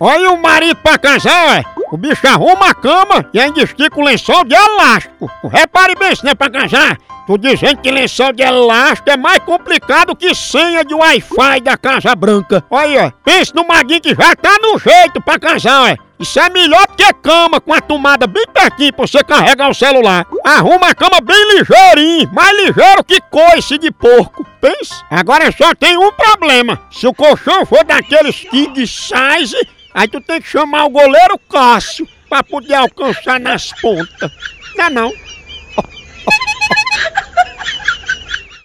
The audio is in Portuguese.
Olha o marido pra casar, ué. O bicho arruma a cama e ainda estica o lençol de elástico. Repare bem se não é pra casar. Tô dizendo que lençol de elástico é mais complicado que senha de Wi-Fi da Casa Branca. Olha. Pense no maguinho que já tá no jeito pra casar, ué. Isso é melhor que cama com a tomada bem pertinho pra você carregar o celular. Arruma a cama bem ligeirinho, mais ligeiro que coice de porco. Pense. Agora só tem um problema. Se o colchão for daqueles king size, aí tu tem que chamar o goleiro Cássio pra poder alcançar nas pontas. Não é não?